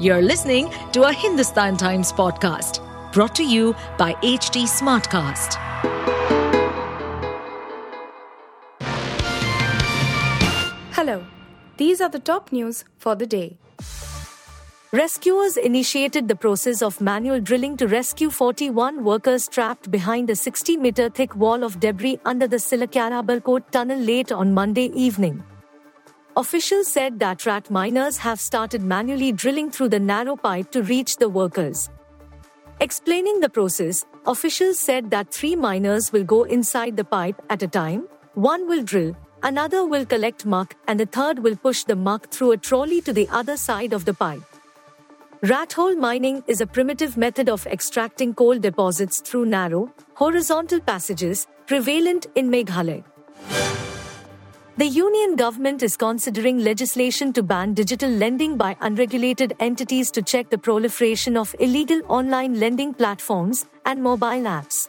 You're listening to a Hindustan Times podcast brought to you by HT Smartcast. Hello, these are the top news for the day. Rescuers initiated the process of manual drilling to rescue 41 workers trapped behind a 60 meter thick wall of debris under the Silkyara-Barkot tunnel late on Monday evening. Officials said that rat miners have started manually drilling through the narrow pipe to reach the workers. Explaining the process, officials said that three miners will go inside the pipe at a time, one will drill, another will collect muck, and the third will push the muck through a trolley to the other side of the pipe. Rat hole mining is a primitive method of extracting coal deposits through narrow, horizontal passages, prevalent in Meghalaya. The union government is considering legislation to ban digital lending by unregulated entities to check the proliferation of illegal online lending platforms and mobile apps.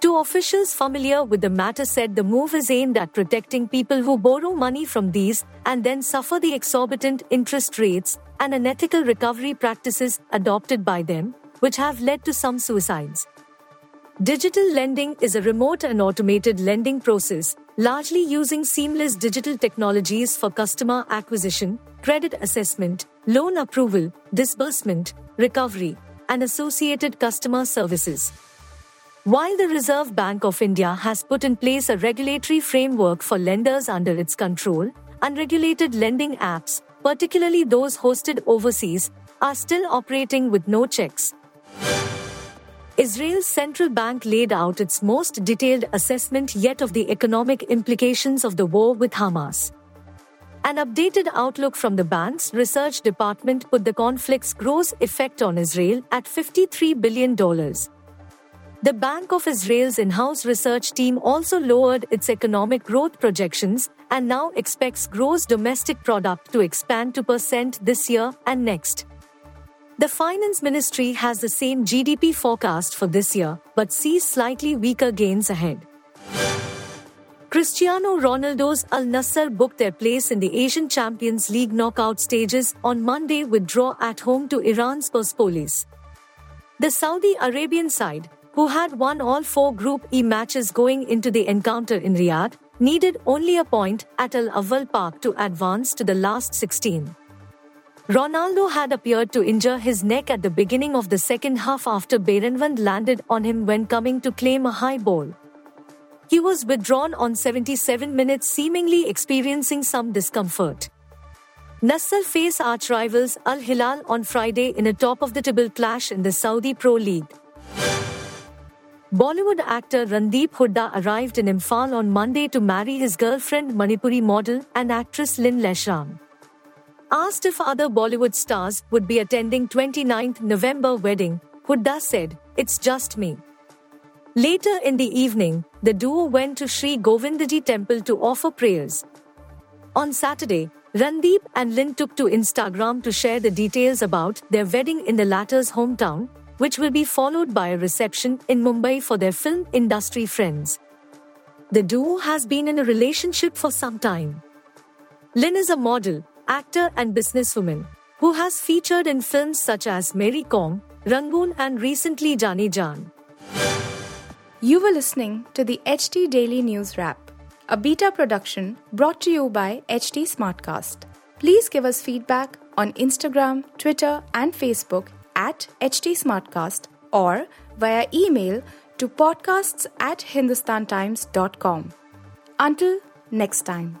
Two officials familiar with the matter said the move is aimed at protecting people who borrow money from these and then suffer the exorbitant interest rates and unethical recovery practices adopted by them, which have led to some suicides. Digital lending is a remote and automated lending process, largely using seamless digital technologies for customer acquisition, credit assessment, loan approval, disbursement, recovery, and associated customer services. While the Reserve Bank of India has put in place a regulatory framework for lenders under its control, unregulated lending apps, particularly those hosted overseas, are still operating with no checks. Israel's central bank laid out its most detailed assessment yet of the economic implications of the war with Hamas. An updated outlook from the bank's research department put the conflict's gross effect on Israel at $53 billion. The Bank of Israel's in house research team also lowered its economic growth projections and now expects gross domestic product to expand 2% this year and next. The Finance Ministry has the same GDP forecast for this year, but sees slightly weaker gains ahead. Cristiano Ronaldo's Al Nassr booked their place in the Asian Champions League knockout stages on Monday with draw at home to Iran's Persepolis. The Saudi Arabian side, who had won all four Group E matches going into the encounter in Riyadh, needed only a point at Al Awwal Park to advance to the last 16. Ronaldo had appeared to injure his neck at the beginning of the second half after Beiranvand landed on him when coming to claim a high ball. He was withdrawn on 77 minutes, seemingly experiencing some discomfort. Nassr face arch rivals Al Hilal on Friday in a top of the table clash in the Saudi Pro League. Bollywood actor Randeep Hooda arrived in Imphal on Monday to marry his girlfriend Manipuri model and actress Lin Laishram. Asked if other Bollywood stars would be attending 29th November wedding, Hooda said, It's just me. Later in the evening, the duo went to Sri Govindaji temple to offer prayers. On Saturday, Randeep and Lin took to Instagram to share the details about their wedding in the latter's hometown, which will be followed by a reception in Mumbai for their film industry friends. The duo has been in a relationship for some time. Lin is a model, actor and businesswoman, who has featured in films such as Mary Kom, Rangoon, and recently Jaane Jaan. You were listening to the HT Daily News Wrap, a beta production brought to you by HT Smartcast. Please give us feedback on Instagram, Twitter, and Facebook at HT Smartcast or via email to podcasts at hindustantimes.com. Until next time.